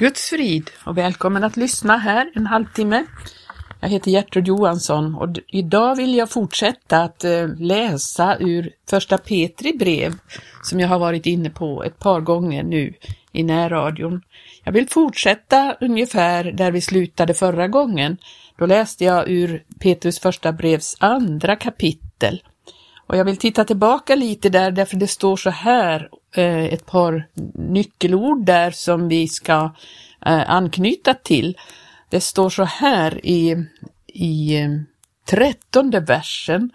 Guds frid och välkommen att lyssna här en halvtimme. Jag heter Gertrud Johansson och idag vill jag fortsätta att eh, läsa ur första Petri brev som jag har varit inne på ett par gånger nu i närradion. Jag vill fortsätta ungefär där vi slutade förra gången. Då läste jag ur Petrus första brevs andra kapitel. Och jag vill titta tillbaka lite där därför det står så här Eh, ett par nyckelord där som vi ska eh, anknyta till. Det står så här i, i eh, trettonde versen.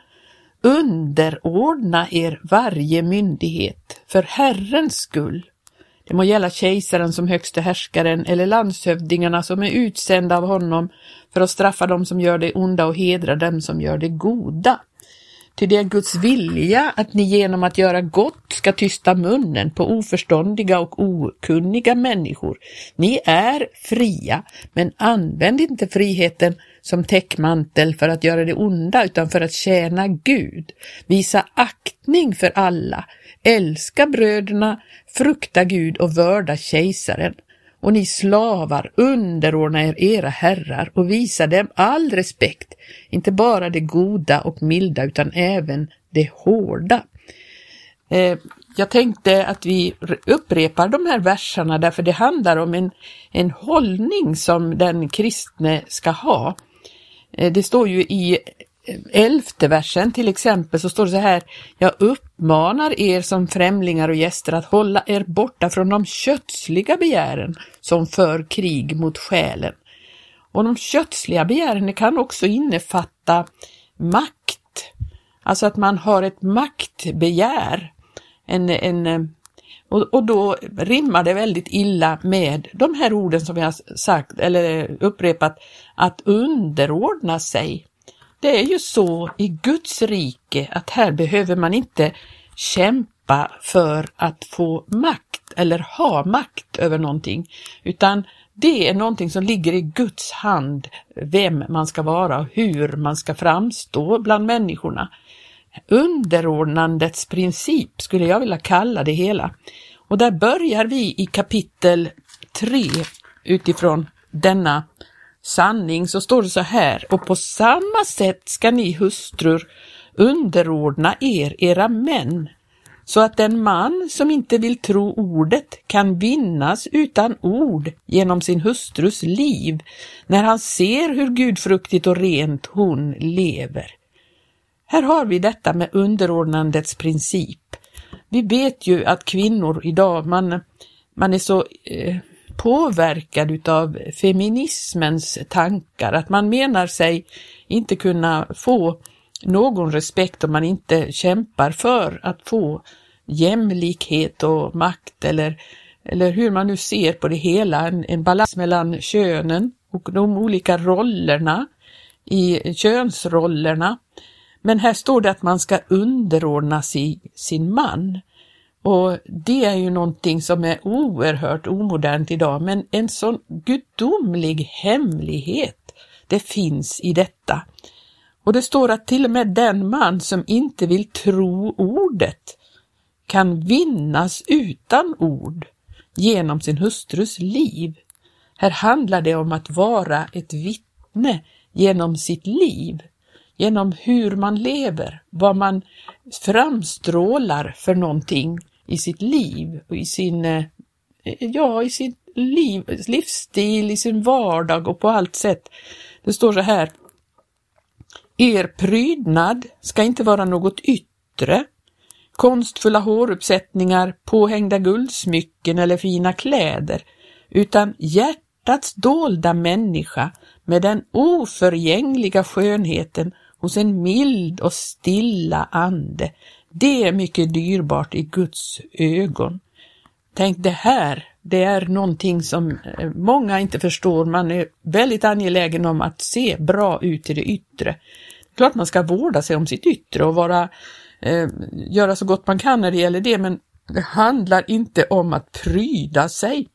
Underordna er varje myndighet för Herrens skull. Det må gälla kejsaren som högste härskaren eller landshövdingarna som är utsända av honom för att straffa dem som gör det onda och hedra dem som gör det goda. Till det är Guds vilja att ni genom att göra gott ska tysta munnen på oförståndiga och okunniga människor. Ni är fria, men använd inte friheten som täckmantel för att göra det onda utan för att tjäna Gud. Visa aktning för alla, älska bröderna, frukta Gud och vörda kejsaren. Och ni slavar, underordna er era herrar och visa dem all respekt, inte bara det goda och milda utan även det hårda. Eh, jag tänkte att vi upprepar de här verserna därför det handlar om en, en hållning som den kristne ska ha. Eh, det står ju i elfte versen till exempel så står det så här, jag uppmanar er som främlingar och gäster att hålla er borta från de kötsliga begären som för krig mot själen. Och de kötsliga begären kan också innefatta makt, alltså att man har ett maktbegär. En, en, och, och då rimmar det väldigt illa med de här orden som jag sagt eller upprepat, att underordna sig. Det är ju så i Guds rike att här behöver man inte kämpa för att få makt eller ha makt över någonting, utan det är någonting som ligger i Guds hand, vem man ska vara och hur man ska framstå bland människorna. Underordnandets princip skulle jag vilja kalla det hela. Och där börjar vi i kapitel 3 utifrån denna sanning så står det så här, och på samma sätt ska ni hustrur underordna er era män, så att den man som inte vill tro ordet kan vinnas utan ord genom sin hustrus liv, när han ser hur gudfruktigt och rent hon lever. Här har vi detta med underordnandets princip. Vi vet ju att kvinnor idag, man, man är så eh, påverkad utav feminismens tankar, att man menar sig inte kunna få någon respekt om man inte kämpar för att få jämlikhet och makt eller, eller hur man nu ser på det hela, en, en balans mellan könen och de olika rollerna i könsrollerna. Men här står det att man ska underordna sig sin man. Och det är ju någonting som är oerhört omodernt idag, men en sån gudomlig hemlighet, det finns i detta. Och det står att till och med den man som inte vill tro ordet kan vinnas utan ord genom sin hustrus liv. Här handlar det om att vara ett vittne genom sitt liv, genom hur man lever, vad man framstrålar för någonting i sitt liv och i sin, eh, ja, i sin liv, livsstil, i sin vardag och på allt sätt. Det står så här. Er prydnad ska inte vara något yttre, konstfulla håruppsättningar, påhängda guldsmycken eller fina kläder, utan hjärtats dolda människa med den oförgängliga skönheten hos en mild och stilla ande, det är mycket dyrbart i Guds ögon. Tänk det här, det är någonting som eh, många inte förstår. Man är väldigt angelägen om att se bra ut i det yttre. Klart man ska vårda sig om sitt yttre och vara, eh, göra så gott man kan när det gäller det, men det handlar inte om att pryda sig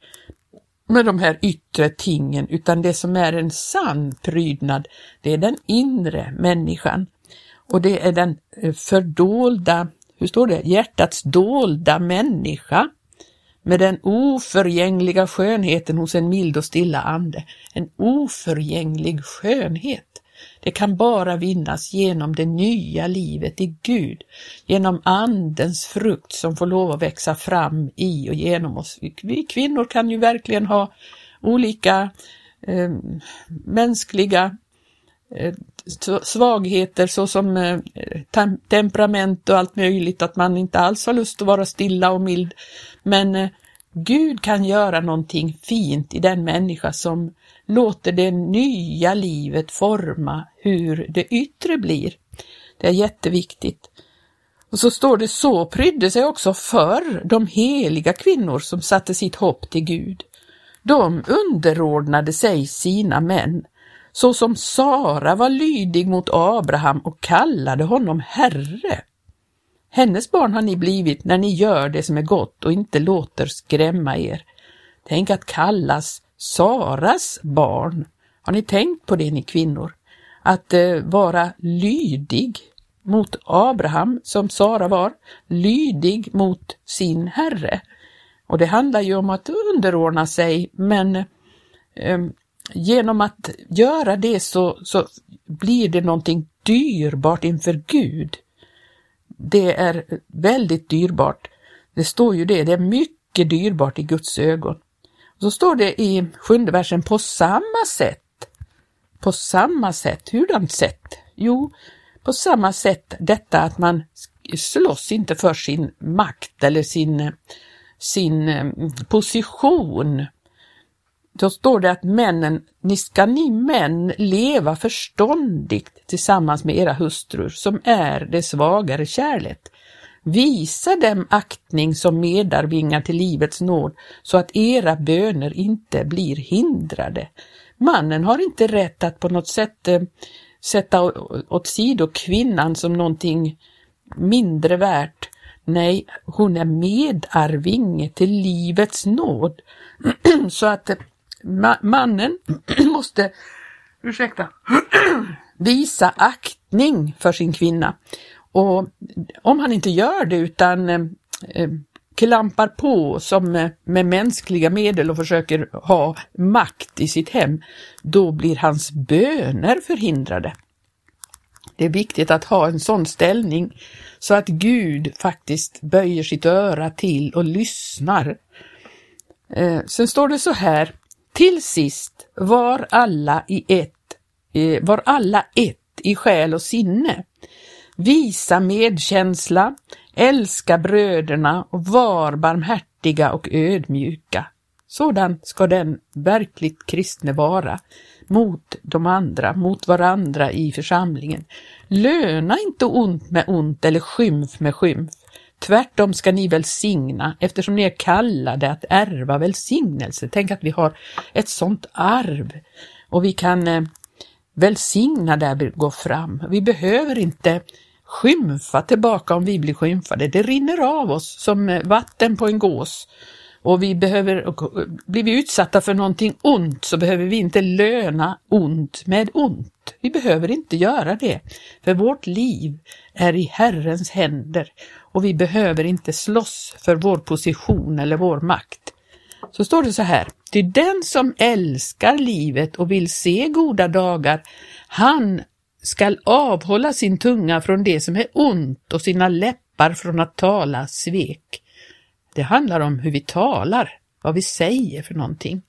med de här yttre tingen, utan det som är en sann prydnad, det är den inre människan. Och det är den eh, fördolda, hur står det, hjärtats dolda människa med den oförgängliga skönheten hos en mild och stilla ande. En oförgänglig skönhet. Det kan bara vinnas genom det nya livet i Gud, genom Andens frukt som får lov att växa fram i och genom oss. Vi kvinnor kan ju verkligen ha olika eh, mänskliga Eh, svagheter såsom eh, temperament och allt möjligt, att man inte alls har lust att vara stilla och mild. Men eh, Gud kan göra någonting fint i den människa som låter det nya livet forma hur det yttre blir. Det är jätteviktigt. Och så står det så prydde sig också förr de heliga kvinnor som satte sitt hopp till Gud. De underordnade sig sina män, så som Sara var lydig mot Abraham och kallade honom Herre. Hennes barn har ni blivit när ni gör det som är gott och inte låter skrämma er. Tänk att kallas Saras barn. Har ni tänkt på det ni kvinnor? Att eh, vara lydig mot Abraham som Sara var, lydig mot sin herre. Och det handlar ju om att underordna sig men eh, genom att göra det så, så blir det någonting dyrbart inför Gud. Det är väldigt dyrbart. Det står ju det, det är mycket dyrbart i Guds ögon. Så står det i sjunde versen på samma sätt. På samma sätt, hurdant sätt? Jo, på samma sätt detta att man slåss inte för sin makt eller sin, sin eh, position. Då står det att männen, ni ska ni män leva förståndigt tillsammans med era hustrur som är det svagare kärlet. Visa dem aktning som medarvingar till livets nåd så att era böner inte blir hindrade. Mannen har inte rätt att på något sätt eh, sätta åt sido kvinnan som någonting mindre värt. Nej, hon är medarvinge till livets nåd. så att eh, ma mannen måste, ursäkta, visa aktning för sin kvinna. Och om han inte gör det utan eh, eh klampar på som med, med mänskliga medel och försöker ha makt i sitt hem, då blir hans böner förhindrade. Det är viktigt att ha en sån ställning så att Gud faktiskt böjer sitt öra till och lyssnar. Eh, sen står det så här, till sist var alla i ett, eh, var alla ett i själ och sinne. Visa medkänsla, älska bröderna och var barmhärtiga och ödmjuka. Sådan ska den verkligt kristne vara mot de andra, mot varandra i församlingen. Löna inte ont med ont eller skymf med skymf. Tvärtom ska ni välsigna eftersom ni är kallade att ärva välsignelse. Tänk att vi har ett sådant arv och vi kan eh, välsigna där vi går fram. Vi behöver inte skymfa tillbaka om vi blir skymfade. Det rinner av oss som eh, vatten på en gås. Och vi behöver, blir vi utsatta för någonting ont så behöver vi inte löna ont med ont. Vi behöver inte göra det, för vårt liv är i Herrens händer och vi behöver inte slåss för vår position eller vår makt. Så står det så här, till den som älskar livet och vill se goda dagar, han skall avhålla sin tunga från det som är ont och sina läppar från att tala svek. Det handlar om hur vi talar, vad vi säger för någonting.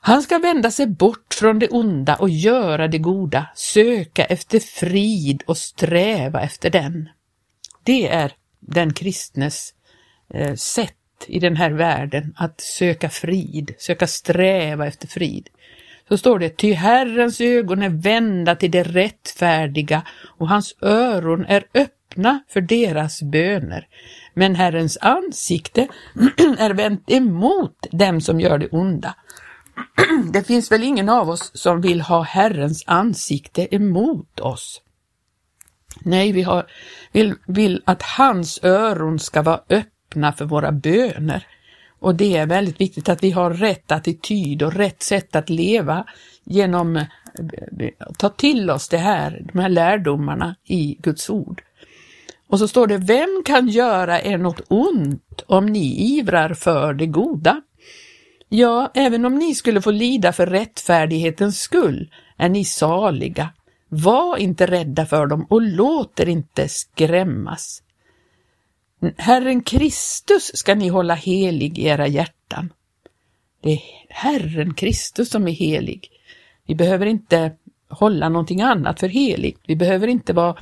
Han ska vända sig bort från det onda och göra det goda, söka efter frid och sträva efter den. Det är den kristnes eh, sätt i den här världen att söka frid, söka sträva efter frid så står det, ty Herrens ögon är vända till det rättfärdiga och hans öron är öppna för deras böner. Men Herrens ansikte är vänt emot dem som gör det onda. Det finns väl ingen av oss som vill ha Herrens ansikte emot oss. Nej, vi har, vill, vill att hans öron ska vara öppna för våra böner. Och det är väldigt viktigt att vi har rätt attityd och rätt sätt att leva genom att ta till oss det här, de här lärdomarna i Guds ord. Och så står det, vem kan göra er något ont om ni ivrar för det goda? Ja, även om ni skulle få lida för rättfärdighetens skull är ni saliga. Var inte rädda för dem och låt er inte skrämmas. Herren Kristus ska ni hålla helig i era hjärtan. Det är Herren Kristus som är helig. Vi behöver inte hålla någonting annat för heligt. Vi behöver inte vara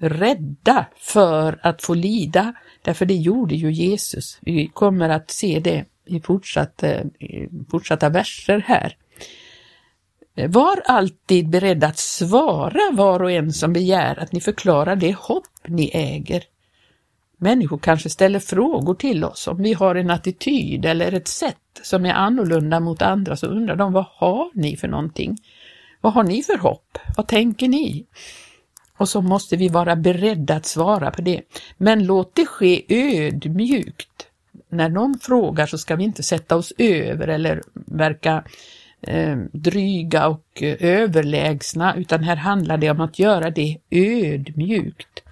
rädda för att få lida, därför det gjorde ju Jesus. Vi kommer att se det i fortsatta, eh, i fortsatta verser här. Var alltid beredd att svara var och en som begär att ni förklarar det hopp ni äger. Människor kanske ställer frågor till oss om vi har en attityd eller ett sätt som är annorlunda mot andra så undrar de vad har ni för någonting? Vad har ni för hopp? Vad tänker ni? Och så måste vi vara beredda att svara på det. Men låt det ske ödmjukt. När någon frågar så ska vi inte sätta oss över eller verka eh, dryga och eh, överlägsna, utan här handlar det om att göra det ödmjukt.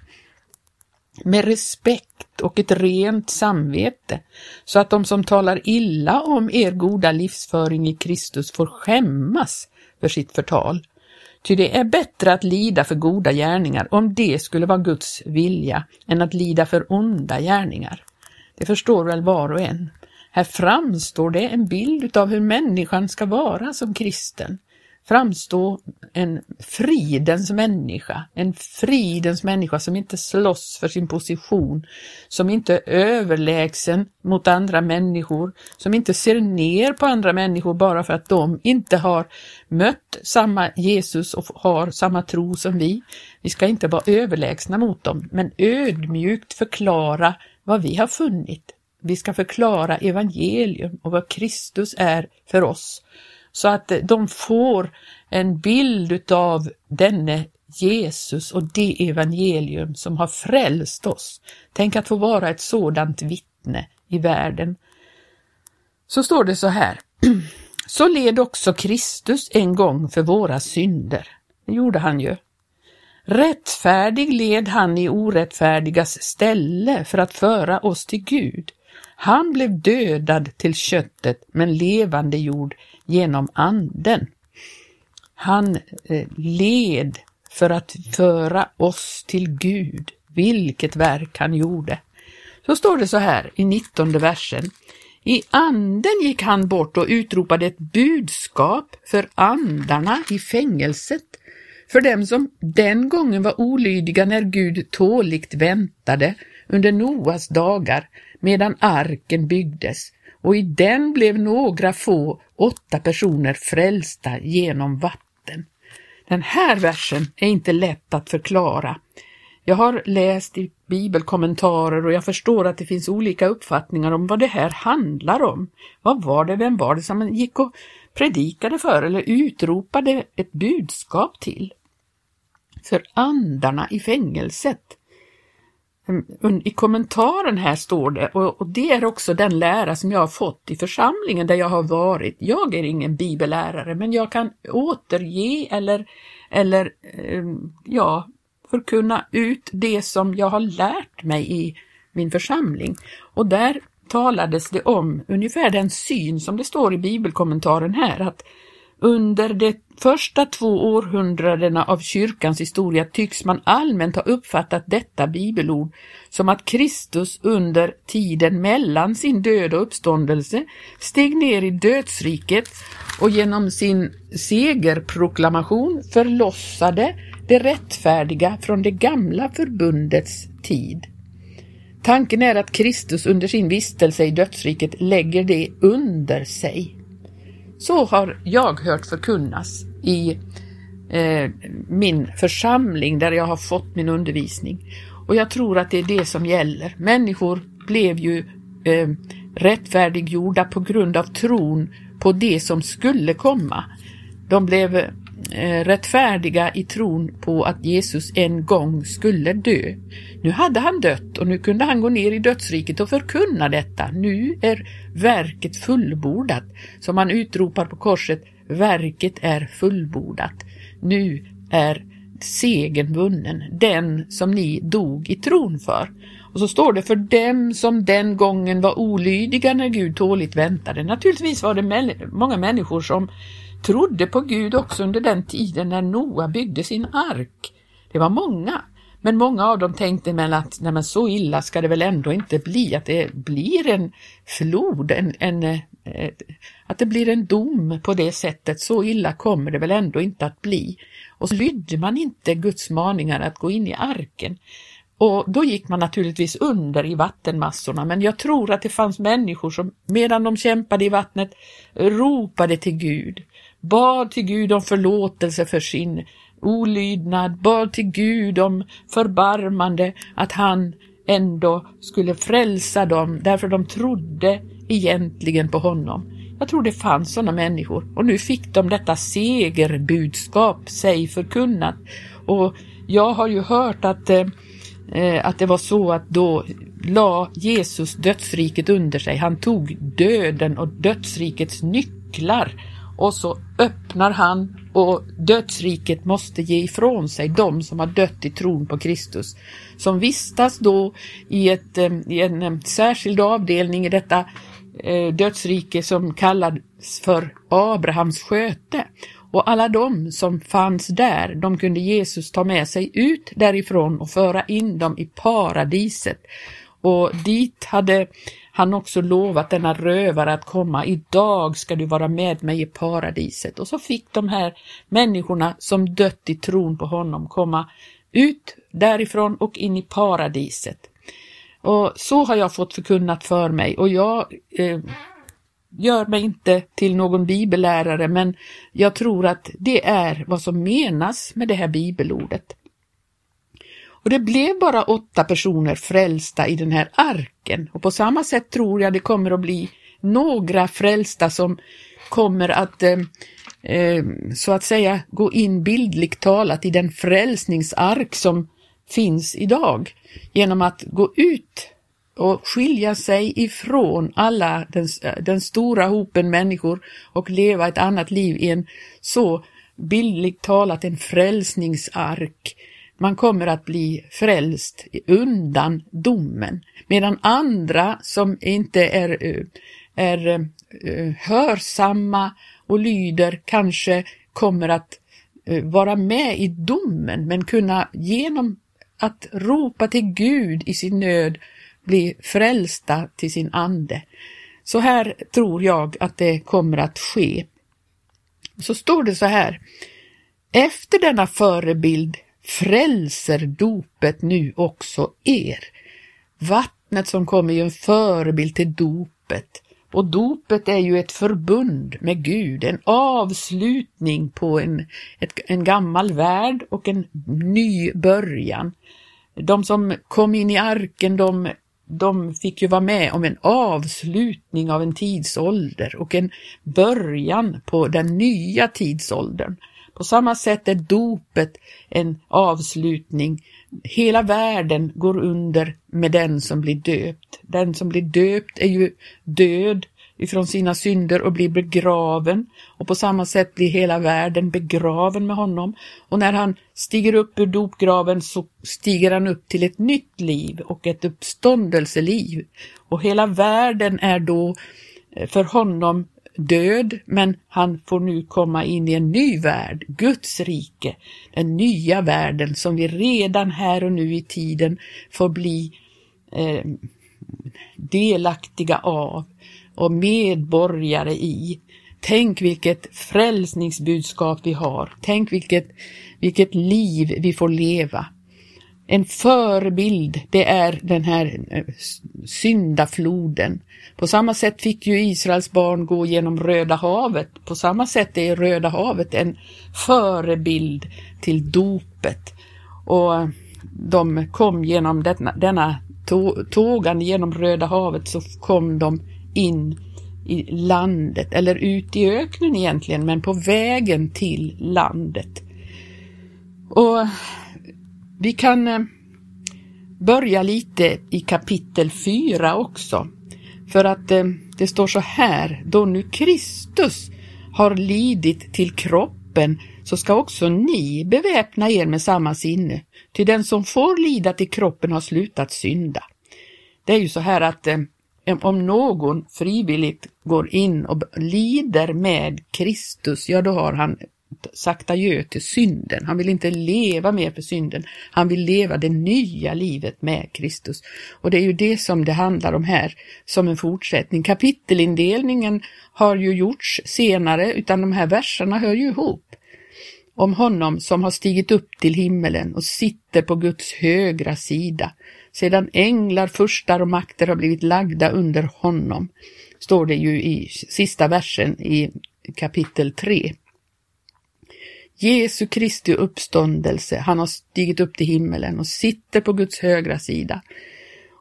Med respekt och ett rent samvete, så att de som talar illa om er goda livsföring i Kristus får skämmas för sitt förtal. Ty det är bättre att lida för goda gärningar, om det skulle vara Guds vilja, än att lida för onda gärningar. Det förstår väl var och en. Här framstår det en bild av hur människan ska vara som kristen. Framstå en fridens människa, en fridens människa som inte slåss för sin position, som inte är överlägsen mot andra människor, som inte ser ner på andra människor bara för att de inte har mött samma Jesus och har samma tro som vi. Vi ska inte vara överlägsna mot dem, men ödmjukt förklara vad vi har funnit. Vi ska förklara evangelium och vad Kristus är för oss så att de får en bild utav denne Jesus och det evangelium som har frälst oss. Tänk att få vara ett sådant vittne i världen. Så står det så här. Så led också Kristus en gång för våra synder. Det gjorde han ju. Rättfärdig led han i orättfärdigas ställe för att föra oss till Gud. Han blev dödad till köttet men levande jord genom anden. Han eh, led för att föra oss till Gud, vilket verk han gjorde. Så står det så här i 19 versen. I anden gick han bort och utropade ett budskap för andarna i fängelset, för dem som den gången var olydiga när Gud tåligt väntade under Noas dagar medan arken byggdes och i den blev några få, åtta personer frälsta genom vatten. Den här versen är inte lätt att förklara. Jag har läst i bibelkommentarer och jag förstår att det finns olika uppfattningar om vad det här handlar om. Vad var det, vem var det som man gick och predikade för eller utropade ett budskap till? För andarna i fängelset. I kommentaren här står det, och, det är också den lära som jag har fått i församlingen där jag har varit. Jag är ingen bibellärare, men jag kan återge eller, eller eh, ja, förkunna ut det som jag har lärt mig i min församling. Och där talades det om ungefär den syn som det står i bibelkommentaren här, att under de första två århundradena av kyrkans historia tycks man allmänt ha uppfattat detta bibelord som att Kristus under tiden mellan sin död och uppståndelse steg ner i dödsriket och genom sin segerproklamation förlossade det rättfärdiga från det gamla förbundets tid. Tanken är att Kristus under sin vistelse i dödsriket lägger det under sig. Så har jag hört förkunnas i eh, min församling där jag har fått min undervisning. Och jag tror att det är det som gäller. Människor blev ju eh, rättfärdiggjorda på grund av tron på det som skulle komma. De blev Eh, rättfärdiga i tron på att Jesus en gång skulle dö. Nu hade han dött och nu kunde han gå ner i dödsriket och förkunna detta. Nu är verket fullbordat. Som han utropar på korset, verket är fullbordat. Nu är segern vunnen, den som ni dog i tron för. Och så står det för dem som den gången var olydiga när Gud tåligt väntade. Naturligtvis var det många människor som trodde på Gud också under den tiden när Noa byggde sin ark. Det var många, men många av dem tänkte men att nej men så illa ska det väl ändå inte bli, att det blir en flod, en, en, att det blir en dom på det sättet. Så illa kommer det väl ändå inte att bli. Och så lydde man inte Guds maningar att gå in i arken. Och då gick man naturligtvis under i vattenmassorna, men jag tror att det fanns människor som medan de kämpade i vattnet ropade till Gud, bad till Gud om förlåtelse för sin olydnad, bad till Gud om förbarmande, att han ändå skulle frälsa dem därför de trodde egentligen på honom. Jag tror det fanns sådana människor och nu fick de detta segerbudskap sig förkunnat. Och jag har ju hört att, eh, att det var så att då la Jesus dödsriket under sig. Han tog döden och dödsrikets nycklar och så öppnar han och dödsriket måste ge ifrån sig de som har dött i tron på Kristus. Som vistas då i, ett, eh, i en eh, särskild avdelning i detta eh, dödsrike som kallas för Abrahams sköte. Och alla de som fanns där, de kunde Jesus ta med sig ut därifrån och föra in dem i paradiset. Och dit hade han också lovat denna rövare att komma, idag ska du vara med mig i paradiset. Och så fick de här människorna som dött i tron på honom komma ut därifrån och in i paradiset. Och så har jag fått förkunnat för mig och jag eh, gör mig inte till någon bibellärare men jag tror att det är vad som menas med det här bibelordet. Och det blev bara åtta personer frälsta i den här arken. Och på samma sätt tror jag det kommer att bli några frälsta som kommer att eh, eh, så att säga gå in bildligt talat i den frälsningsark som finns idag. Genom att gå ut och skilja sig ifrån alla den, den stora hopen människor och leva ett annat liv i en så bildligt talat en frälsningsark man kommer att bli frälst undan domen, medan andra som inte är, eh, är eh, hörsamma och lyder kanske kommer att eh, vara med i domen men kunna genom att ropa till Gud i sin nöd bli frälsta till sin ande. Så här tror jag att det kommer att ske. Så står det så här. Efter denna förebild frälser dopet nu också er. Vattnet som kommer är ju en förebild till dopet och dopet är ju ett förbund med Gud, en avslutning på en, ett, en gammal värld och en ny början. De som kom in i arken, de, de fick ju vara med om en avslutning av en tidsålder och en början på den nya tidsåldern. På samma sätt är dopet en avslutning. Hela världen går under med den som blir döpt. Den som blir döpt är ju död ifrån sina synder och blir begraven och på samma sätt blir hela världen begraven med honom. Och när han stiger upp ur dopgraven så stiger han upp till ett nytt liv och ett uppståndelseliv. Och hela världen är då eh, för honom död, men han får nu komma in i en ny värld, Guds rike, den nya världen som vi redan här och nu i tiden får bli eh, delaktiga av och medborgare i. Tänk vilket frälsningsbudskap vi har. Tänk vilket, vilket liv vi får leva. En förebild, det är den här eh, syndafloden. På samma sätt fick ju Israels barn gå genom Röda havet. På samma sätt är Röda havet en förebild till dopet. Och de kom genom denna, denna tågande genom Röda havet så kom de in i landet, eller ut i öknen egentligen, men på vägen till landet. Och vi kan eh, börja lite i kapitel 4 också. För att eh, det står så här, då nu Kristus har lidit till kroppen så ska också ni beväpna er med samma sinne, till den som får lida till kroppen har slutat synda. Det är ju så här att eh, om någon frivilligt går in och lider med Kristus, ja då har han sagt adjö till synden. Han vill inte leva mer för synden. Han vill leva det nya livet med Kristus. Och det är ju det som det handlar om här som en fortsättning. Kapitelindelningen har ju gjorts senare, utan de här verserna hör ju ihop. Om honom som har stigit upp till himmelen och sitter på Guds högra sida, sedan änglar, furstar och makter har blivit lagda under honom, står det ju i sista versen i kapitel 3. Jesu Kristi uppståndelse, han har stigit upp till himmelen och sitter på Guds högra sida.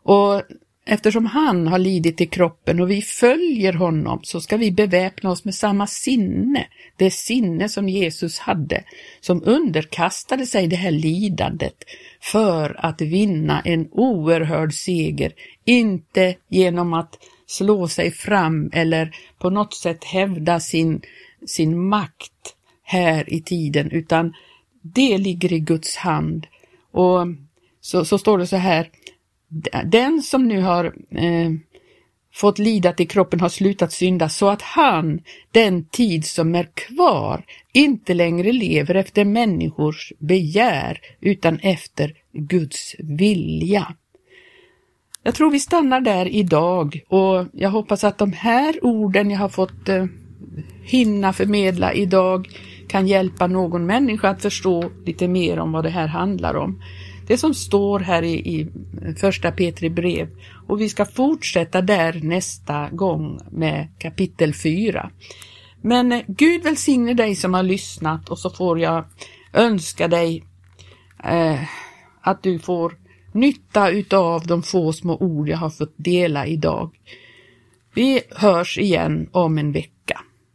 Och eftersom han har lidit i kroppen och vi följer honom så ska vi beväpna oss med samma sinne, det sinne som Jesus hade, som underkastade sig det här lidandet för att vinna en oerhörd seger, inte genom att slå sig fram eller på något sätt hävda sin, sin makt här i tiden, utan det ligger i Guds hand. Och så, så står det så här, den som nu har eh, fått lida till kroppen har slutat synda så att han, den tid som är kvar, inte längre lever efter människors begär utan efter Guds vilja. Jag tror vi stannar där idag och jag hoppas att de här orden jag har fått eh, hinna förmedla idag kan hjälpa någon människa att förstå lite mer om vad det här handlar om. Det som står här i, i första Petri brev och vi ska fortsätta där nästa gång med kapitel 4. Men Gud välsigne dig som har lyssnat och så får jag önska dig eh, att du får nytta utav de få små ord jag har fått dela idag. Vi hörs igen om en vecka.